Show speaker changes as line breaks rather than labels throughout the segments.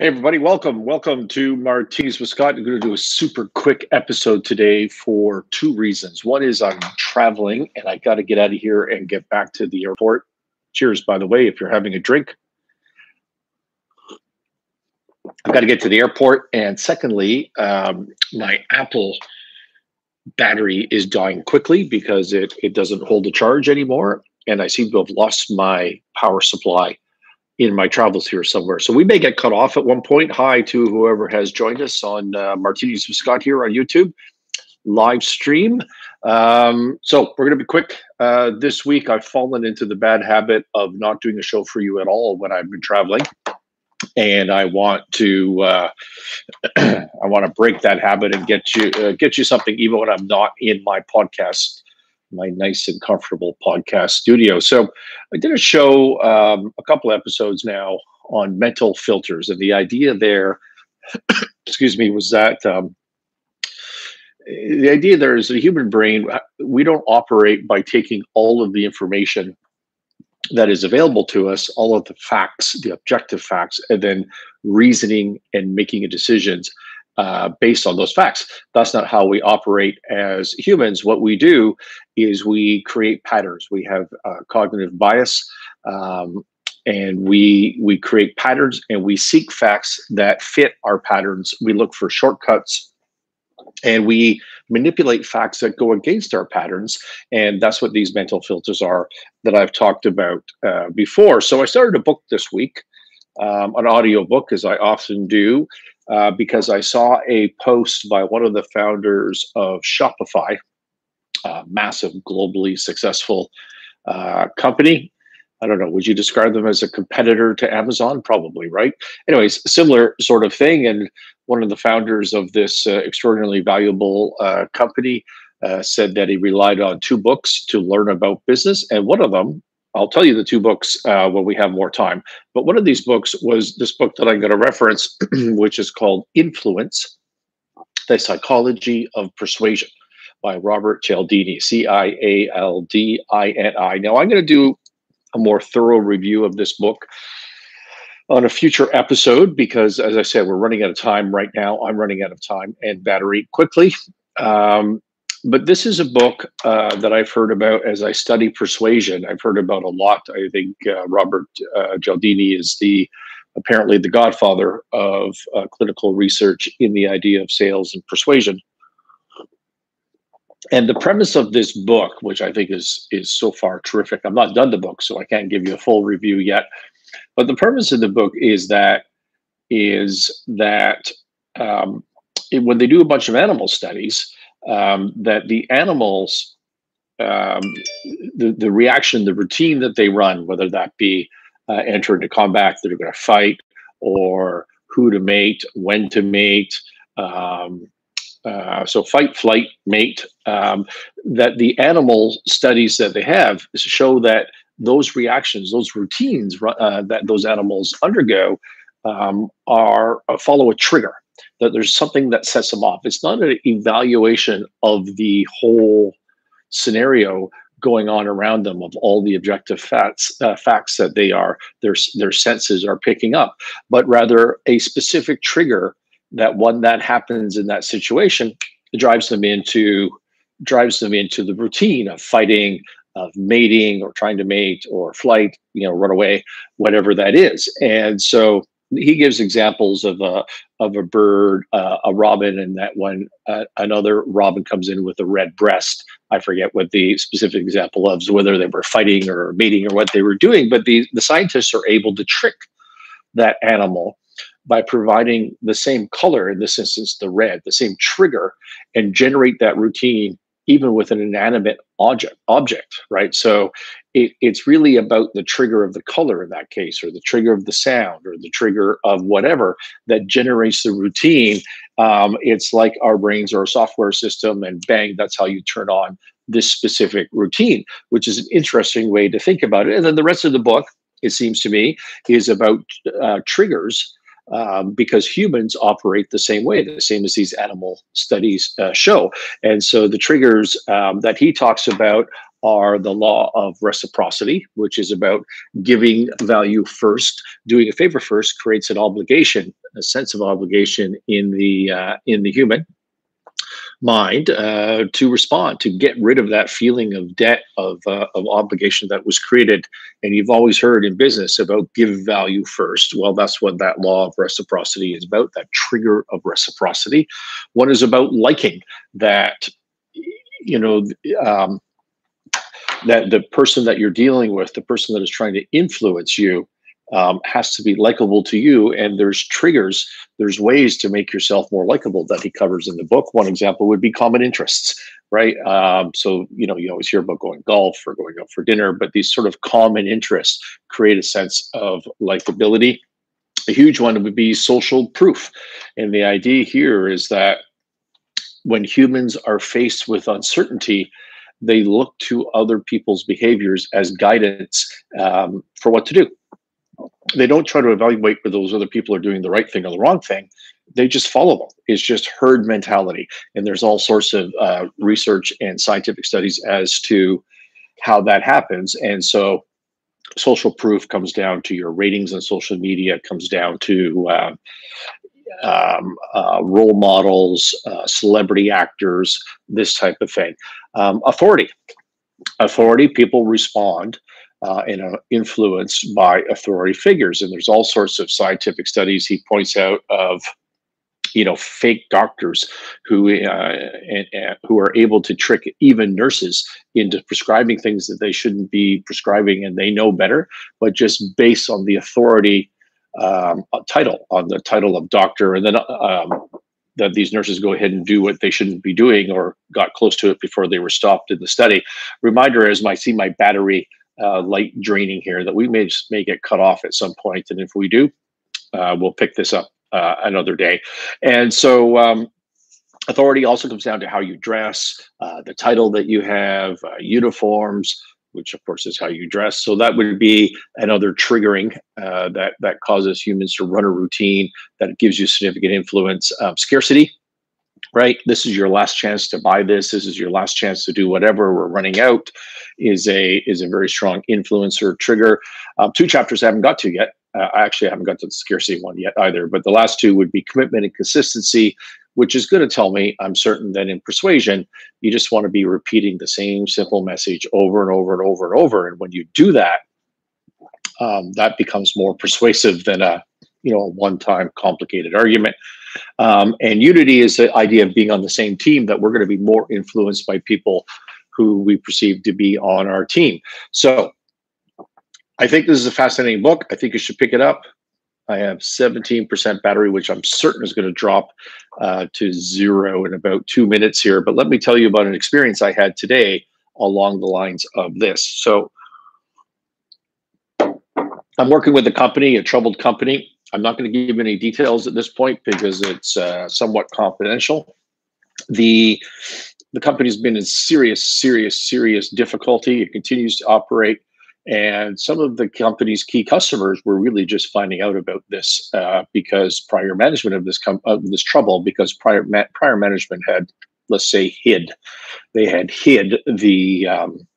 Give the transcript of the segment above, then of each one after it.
Hey, everybody, welcome. Welcome to Martinis with Scott. I'm going to do a super quick episode today for two reasons. One is I'm traveling and I got to get out of here and get back to the airport. Cheers, by the way, if you're having a drink. I've got to get to the airport. And secondly, um, my Apple battery is dying quickly because it, it doesn't hold a charge anymore. And I seem to have lost my power supply in my travels here somewhere. So we may get cut off at one point. Hi to whoever has joined us on uh, Martinis with Scott here on YouTube live stream. Um, so we're going to be quick. Uh, this week, I've fallen into the bad habit of not doing a show for you at all when I've been traveling, and I want to uh, I want to break that habit and get you uh, get you something even when I'm not in my podcast my nice and comfortable podcast studio. So I did a show um, a couple episodes now on mental filters, and the idea there, excuse me, was that um, the idea there is the human brain. We don't operate by taking all of the information that is available to us, all of the facts, the objective facts, and then reasoning and making decisions uh, based on those facts. That's not how we operate as humans. What we do is we create patterns. We have uh, cognitive bias, um, and we we create patterns and we seek facts that fit our patterns. We look for shortcuts, and we manipulate facts that go against our patterns. And that's what these mental filters are that I've talked about uh, before. So I started a book this week. Um, an audio book, as I often do, uh, because I saw a post by one of the founders of Shopify, a massive, globally successful uh, company. I don't know. Would you describe them as a competitor to Amazon? Probably, right? Anyways, similar sort of thing. And one of the founders of this uh, extraordinarily valuable uh, company uh, said that he relied on two books to learn about business, and one of them I'll tell you the two books uh, when we have more time. But one of these books was this book that I'm going to reference, which is called Influence The Psychology of Persuasion by Robert Cialdini, C I A L D I N I. Now, I'm going to do a more thorough review of this book on a future episode because, as I said, we're running out of time right now. I'm running out of time and battery quickly. Um, but this is a book uh, that I've heard about as I study persuasion. I've heard about a lot. I think uh, Robert uh, Cialdini is the apparently the godfather of uh, clinical research in the idea of sales and persuasion. And the premise of this book, which I think is is so far terrific, I'm not done the book, so I can't give you a full review yet. But the premise of the book is that is that um, it, when they do a bunch of animal studies, um, that the animals, um, the, the reaction, the routine that they run, whether that be uh, enter into combat, that are going to fight, or who to mate, when to mate, um, uh, so fight, flight, mate, um, that the animal studies that they have show that those reactions, those routines uh, that those animals undergo um, are uh, follow a trigger that there's something that sets them off. It's not an evaluation of the whole scenario going on around them of all the objective facts uh, facts that they are their their senses are picking up, but rather a specific trigger that when that happens in that situation drives them into drives them into the routine of fighting of mating or trying to mate or flight you know run away whatever that is and so he gives examples of a of a bird, uh, a robin, and that when uh, another robin comes in with a red breast. I forget what the specific example of, whether they were fighting or mating or what they were doing. But the the scientists are able to trick that animal by providing the same color, in this instance, the red, the same trigger, and generate that routine even with an inanimate object object right so it, it's really about the trigger of the color in that case or the trigger of the sound or the trigger of whatever that generates the routine um, it's like our brains are a software system and bang that's how you turn on this specific routine which is an interesting way to think about it and then the rest of the book it seems to me is about uh, triggers um, because humans operate the same way, the same as these animal studies uh, show. And so the triggers um, that he talks about are the law of reciprocity, which is about giving value first. Doing a favor first creates an obligation a sense of obligation in the uh, in the human mind uh, to respond, to get rid of that feeling of debt, of, uh, of obligation that was created. And you've always heard in business about give value first. Well, that's what that law of reciprocity is about, that trigger of reciprocity. One is about liking that, you know, um, that the person that you're dealing with, the person that is trying to influence you, um, has to be likable to you. And there's triggers, there's ways to make yourself more likable that he covers in the book. One example would be common interests, right? Um, so, you know, you always hear about going golf or going out for dinner, but these sort of common interests create a sense of likability. A huge one would be social proof. And the idea here is that when humans are faced with uncertainty, they look to other people's behaviors as guidance um, for what to do they don't try to evaluate whether those other people are doing the right thing or the wrong thing. They just follow them. It's just herd mentality. And there's all sorts of uh, research and scientific studies as to how that happens. And so social proof comes down to your ratings on social media, comes down to uh, um, uh, role models, uh, celebrity actors, this type of thing. Um, authority. Authority, people respond uh, and are influenced by authority figures. And there's all sorts of scientific studies he points out of you know fake doctors who uh, and, and who are able to trick even nurses into prescribing things that they shouldn't be prescribing and they know better but just based on the authority um, title on the title of doctor. And then um, that these nurses go ahead and do what they shouldn't be doing or got close to it before they were stopped in the study. Reminder as I see my battery uh, light draining here that we may may get cut off at some point, and if we do, uh, we'll pick this up uh, another day. And so, um, authority also comes down to how you dress, uh, the title that you have, uh, uniforms, which of course is how you dress. So that would be another triggering uh, that that causes humans to run a routine that gives you significant influence. Um, scarcity right this is your last chance to buy this this is your last chance to do whatever we're running out is a is a very strong influencer trigger um, two chapters i haven't got to yet uh, i actually haven't got to the scarcity one yet either but the last two would be commitment and consistency which is going to tell me i'm certain that in persuasion you just want to be repeating the same simple message over and over and over and over. And when you do that um, that becomes more persuasive than a you know a one-time complicated argument. Um, and unity is the idea of being on the same team that we're going to be more influenced by people who we perceive to be on our team. So i think this is a fascinating book. I think you should pick it up i have 17% battery which i'm certain is going to drop uh, to zero in about two minutes here but let me tell you about an experience i had today along the lines of this so i'm working with a company a troubled company I'm not going to give any details at this point because it's uh, somewhat confidential. The the company's been in serious, serious, serious difficulty. It continues to operate, and some of the company's key customers were really just finding out about this uh, because prior management of this com- of this trouble because prior ma- prior management had, let's say, hid. They had hid the um,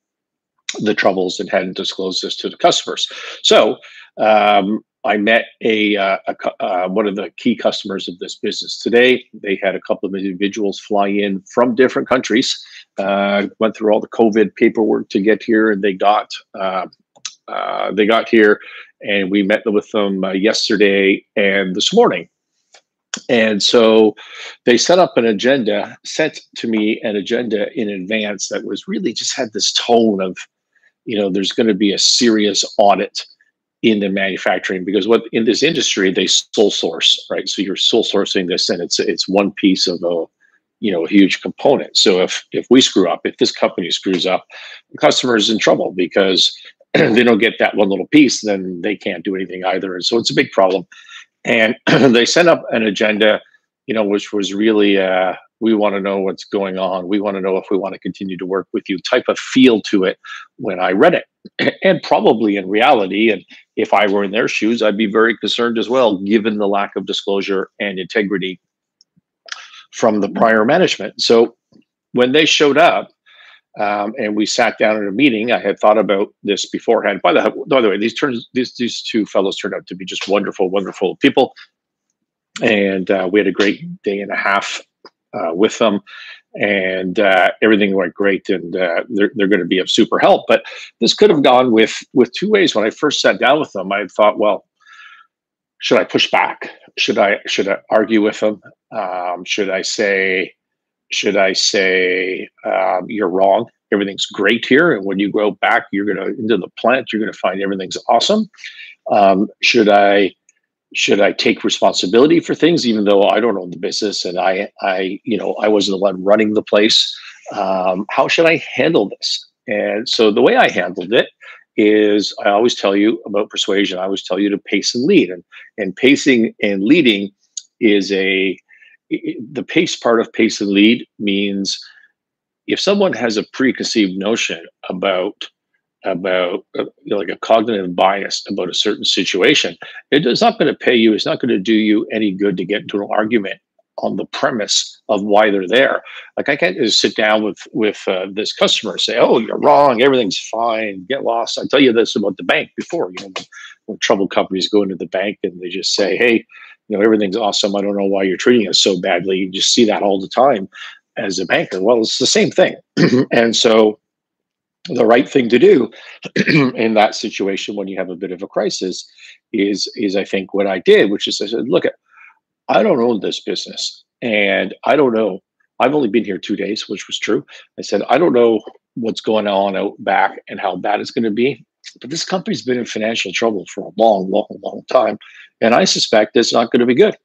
the troubles and hadn't disclosed this to the customers. So um, I met a, uh, a uh, one of the key customers of this business today. They had a couple of individuals fly in from different countries, uh, went through all the COVID paperwork to get here, and they got uh, they got here, and we met with them uh, yesterday and this morning. And so they set up an agenda, sent to me an agenda in advance that was really just had this tone of, you know, there's going to be a serious audit in the manufacturing because what in this industry they sole source right so you're sole sourcing this and it's it's one piece of a you know a huge component so if if we screw up if this company screws up the customer is in trouble because they don't get that one little piece then they can't do anything either and so it's a big problem and they sent up an agenda you know which was really uh we want to know what's going on. We want to know if we want to continue to work with you type of feel to it when I read it. And probably in reality, and if I were in their shoes, I'd be very concerned as well, given the lack of disclosure and integrity from the prior management. So when they showed up, um, and we sat down at a meeting. I had thought about this beforehand. By the by the way, these turns these these two fellows turned out to be just wonderful, wonderful people. and uh, we had a great day and a half uh, with them and uh, everything went great and uh, they're, they're going to be of super help but this could have gone with with two ways when i first sat down with them i thought well should i push back? Should i should i argue with them? Um, should i say should i say um, you're wrong? Everything's great here. And when you go back you're to into the plant you're to find everything's awesome. Um, should i should I take responsibility for things, even though I don't own the business and I, I, you know, I wasn't the one running the place? Um, how should I handle this? And so the way I handled it is I always tell you about persuasion. I always tell you to pace and lead, and and pacing and leading is a the pace part of pace and lead means if someone has a preconceived notion about about uh, you know, like a cognitive bias about a certain situation, it is not going to pay you. It's not going to do you any good to get into an argument on the premise of why they're there. Like I can't just sit down with with uh, this customer and say, "Oh, you're wrong. Everything's fine. Get lost." I tell you this about the bank before. You know, when, when troubled companies go into the bank and they just say, "Hey, you know, everything's awesome. I don't know why you're treating us so badly." You just see that all the time as a banker. Well, it's the same thing, and so the right thing to do in that situation when you have a bit of a crisis is is I think what I did, which is I said, look, I don't own this business, and I don't know. I've only been here two days, which was true. I said I don't know what's going on out back and how bad it's going to be, but this company's been in financial trouble for a long, long, long time, and I suspect it's not going to be good.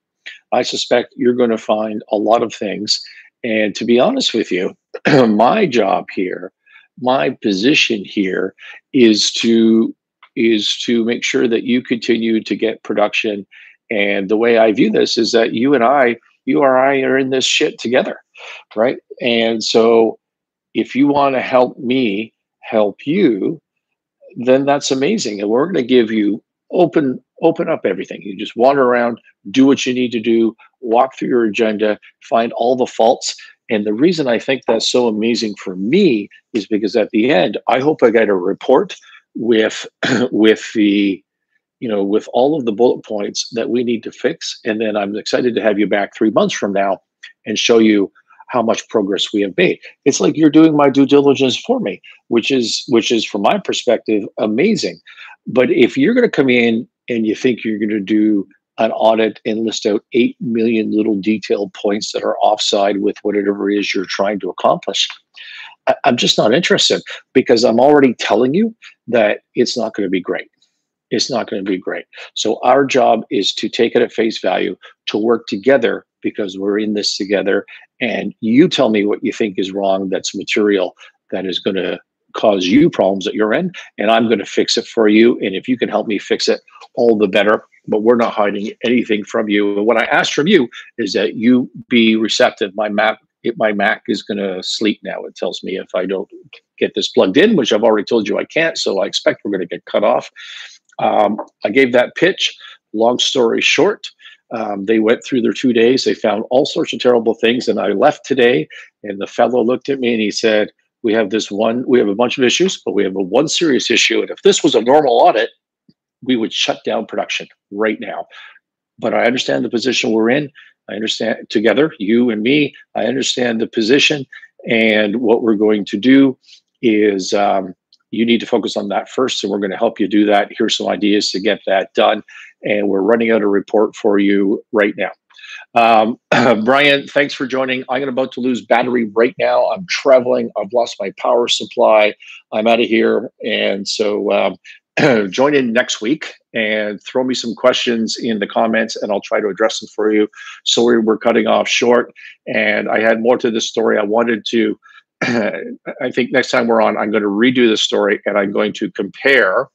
I suspect you're going to find a lot of things. And to be honest with you, my job here my position here is to is to make sure that you continue to get production and the way i view this is that you and i you or i are in this shit together right? And so if you want to help me help you then that's amazing. And we're going to give you open open up everything. You just wander around do what you need to do walk through your agenda find all the faults. And the reason I think that's so amazing for me is because at the end, I hope I get a report with with the you know with all of the bullet points that we need to fix and then i'm excited to have you back three months from now and show you how much progress we have made it's like you're doing my due diligence for me which is which is from my perspective amazing but if you're going to come in and you think you're going to do an audit and list out 8 million little detailed points that are offside with whatever it is you're trying to accomplish. I'm just not interested because I'm already telling you that it's not going to be great. It's not going to be great. So, our job is to take it at face value, to work together because we're in this together. And you tell me what you think is wrong that's material that is going to cause you problems at your end, and I'm going to fix it for you. And if you can help me fix it, all the better but we're not hiding anything from you. And what I ask from you is that you be receptive. My my Mac is going to sleep now. It tells me if I don't get this plugged in, which I've already told you I can't. So I expect we're going to get cut off. Um, I gave that pitch. Long story short, um, they went through their two days. They found all sorts of terrible things, and I left today. And the fellow looked at me and he said, "We have this one. We have a bunch of issues, but we have a one serious issue. And if this was a normal audit, we would shut down production right now. But I understand the position we're in. I understand together, you and me, I understand the position. And what we're going to do is um, you need to focus on that first. And we're going to help you do that. Here's some ideas to get that done. And we're running out a report for you right now. Um, Brian, thanks for joining. I'm about to lose battery right now. I'm traveling. I've lost my power supply. I'm out of here. And so um, join in next week and throw me some questions in the comments and I'll try to address them for you. Sorry, we're cutting off short. And I had more to this story. I wanted to, I think next time we're on, I'm going to redo the story and I'm going to compare.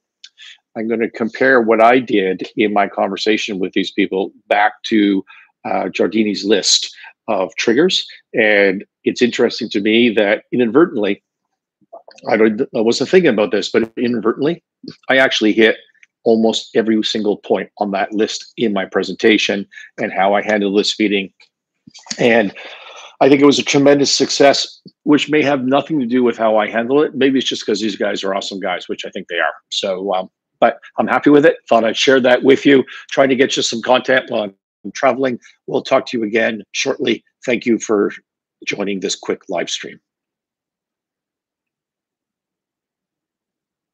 I'm going to compare what I did in my conversation with these people back to uh, Cialdini's list of triggers. And it's interesting to me that inadvertently, I, I wasn't thinking about this, but inadvertently, I actually hit almost every single point on that list in my presentation and how I handled this meeting. And I think it was a tremendous success, which may have nothing to do with how I handle it. Maybe it's just because these guys are awesome guys, which I think they are. So, um, but I'm happy with it. Thought I'd share that with you. Trying to get you some content while I'm traveling. We'll talk to you again shortly. Thank you for joining this quick live stream.